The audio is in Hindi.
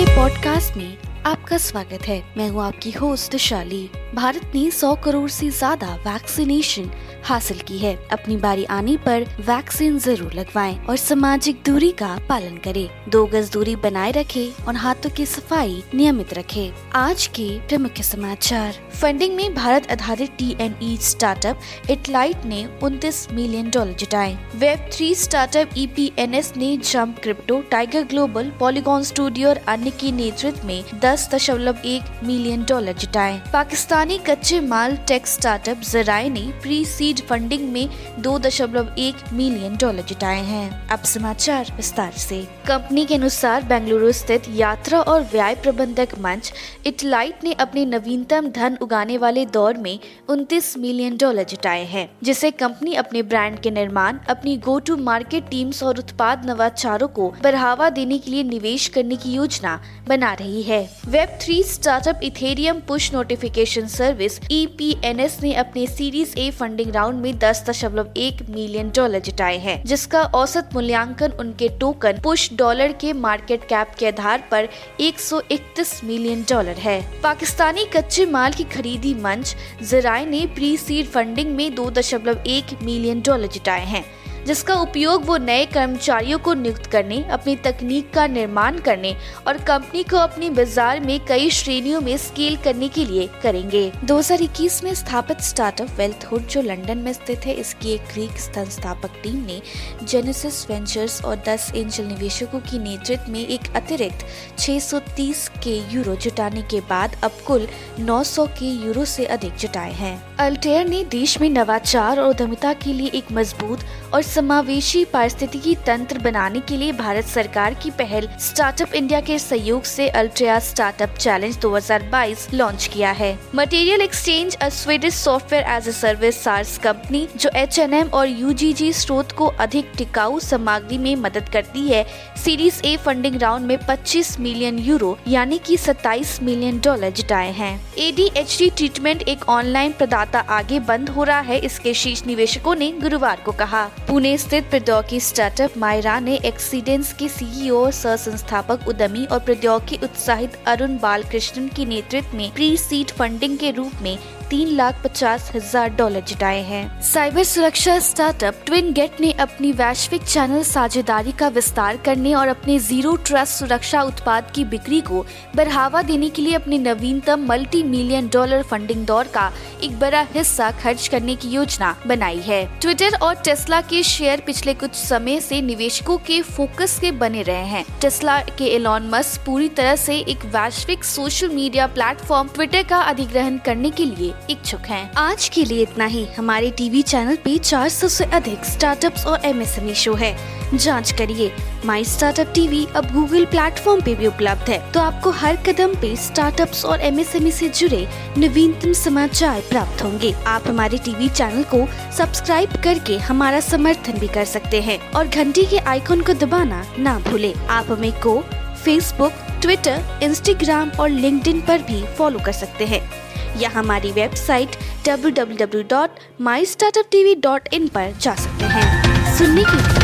के पॉडकास्ट में आपका स्वागत है। मैं हूँ आपकी होस्ट शाली। भारत ने 100 करोड़ से ज़्यादा वैक्सीनेशन हासिल की है। अपनी बारी आने पर वैक्सीन ज़रूर लगवाएँ और सामाजिक दूरी का पालन करें। दो गज दूरी बनाए रखें और हाथों की सफ़ाई नियमित रखें। आज के प्रमुख समाचार। फंडिंग में भारत आधारित T N E startup Itilite ने 29 मिलियन डॉलर जुटाए। Web three startup E P N S ने jump crypto Tiger Global Polygon studio और अन्य के नेतृत्व में दस दशमलव एक मिलियन डॉलर जुटाए। पाकिस्तानी कच्चे माल टेक स्टार्टअप जराए ने प्री सीड फंडिंग में दो दशमलव एक मिलियन डॉलर जुटाए हैं। अब समाचार विस्तार से। कंपनी के अनुसार बेंगलुरु स्थित यात्रा और व्यय प्रबंधक मंच इटलाइट ने अपने नवीनतम धन उगाने वाले दौर में उनतीस मिलियन डॉलर जुटाए हैं, जिसे कंपनी अपने ब्रांड के निर्माण, अपनी गो टू मार्केट टीम्स और उत्पाद नवाचारों को बढ़ावा देने के लिए निवेश करने की योजना बना रही है। Web three startup Ethereum push notification service EPNS ने अपने सीरीज़ ए फंडिंग राउंड में दस दशमलव एक मिलियन डॉलर जुटाए हैं, जिसका औसत मूल्यांकन उनके टोकन पुश डॉलर के मार्केट कैप के आधार पर 131 मिलियन डॉलर है। पाकिस्तानी कच्चे माल की खरीदी मंच जराय ने प्री सीड फंडिंग में दो दशमलव एक मिलियन डॉलर जुटाए हैं। जिसका उपयोग वो नए कर्मचारियों को नियुक्त करने, अपनी तकनीक का निर्माण करने और कंपनी को अपनी बाज़ार में कई श्रेणियों में स्केल करने के लिए करेंगे। 2021 में स्थापित स्टार्टअप वेल्थ हुड जो लंदन में स्थित है, इसकी एक ग्रीक संस्थापक टीम ने जेनेसिस वेंचर्स और 10 एंजल निवेशकों की नेतृत्व में एक अतिरिक्त 630 के यूरो जुटाने के बाद अब कुल 900 के यूरो से अधिक जुटाए हैं। अल्टेयर ने देश में नवाचार और उद्यमिता के लिए एक मज़बूत और समावेशी पारिस्थितिकी तंत्र बनाने के लिए भारत सरकार की पहल स्टार्टअप इंडिया के सहयोग से अल्ट्रिया स्टार्टअप चैलेंज 2022 लॉन्च किया है। Material exchange Swedish software as a service SARS company जो एचएनएम और यूजीजी स्रोत को अधिक टिकाऊ सामग्री में मदद करती है सीरीज़ ए फंडिंग राउंड में 25 मिलियन यूरो यानी कि 27 मिलियन डॉलर जुटाए हैं। एडीएचडी ट्रीटमेंट एक ऑनलाइन प्रदाता आगे बंद हो रहा है, इसके शीर्ष निवेशकों ने गुरुवार को कहा। पुणे स्थित प्रौद्योगिकी स्टार्टअप मायरा ने एक्सीडेंस के सीईओ और सह संस्थापक उद्यमी और प्रौद्योगिकी उत्साहित अरुण बालकृष्णन के नेतृत्व में प्री सीड फंडिंग के रूप में तीन लाख पचास हज़ार डॉलर जुटाए हैं। साइबर सुरक्षा स्टार्टअप ट्विन गेट ने अपनी वैश्विक चैनल साझेदारी का विस्तार करने और अपने ज़ीरो ट्रस्ट सुरक्षा उत्पाद की बिक्री को बढ़ावा देने के लिए अपने नवीनतम मल्टी मिलियन डॉलर फंडिंग दौर का एक बड़ा हिस्सा खर्च करने की योजना बनाई है। ट्विटर और टेस्ला के शेयर पिछले कुछ समय से निवेशकों के फोकस के बने रहे हैं। टेस्ला के एलॉन मस्क पूरी तरह से एक वैश्विक सोशल मीडिया प्लेटफॉर्म ट्विटर का अधिग्रहण करने के लिए इच्छुक हैं। आज के लिए इतना ही। हमारे टीवी चैनल पे 400 से अधिक स्टार्टअप्स और एमएसएमई शो है। जाँच करिए। माई स्टार्टअप टीवी अब गूगल प्लेटफॉर्म पे भी उपलब्ध है। तो आपको हर कदम पे स्टार्टअप्स और एमएसएमई से जुड़े नवीनतम समाचार प्राप्त होंगे। आप हमारे टीवी चैनल को सब्सक्राइब करके हमारा समर्थन भी कर सकते हैं और घंटी के आइकॉन को दबाना ना भूले। आप हमें को फेसबुक ट्विटर इंस्टाग्राम और लिंक्डइन पर भी फॉलो कर सकते हैं। या हमारी वेबसाइट www.mystartuptv.in पर जा सकते हैं। सुनने के लिए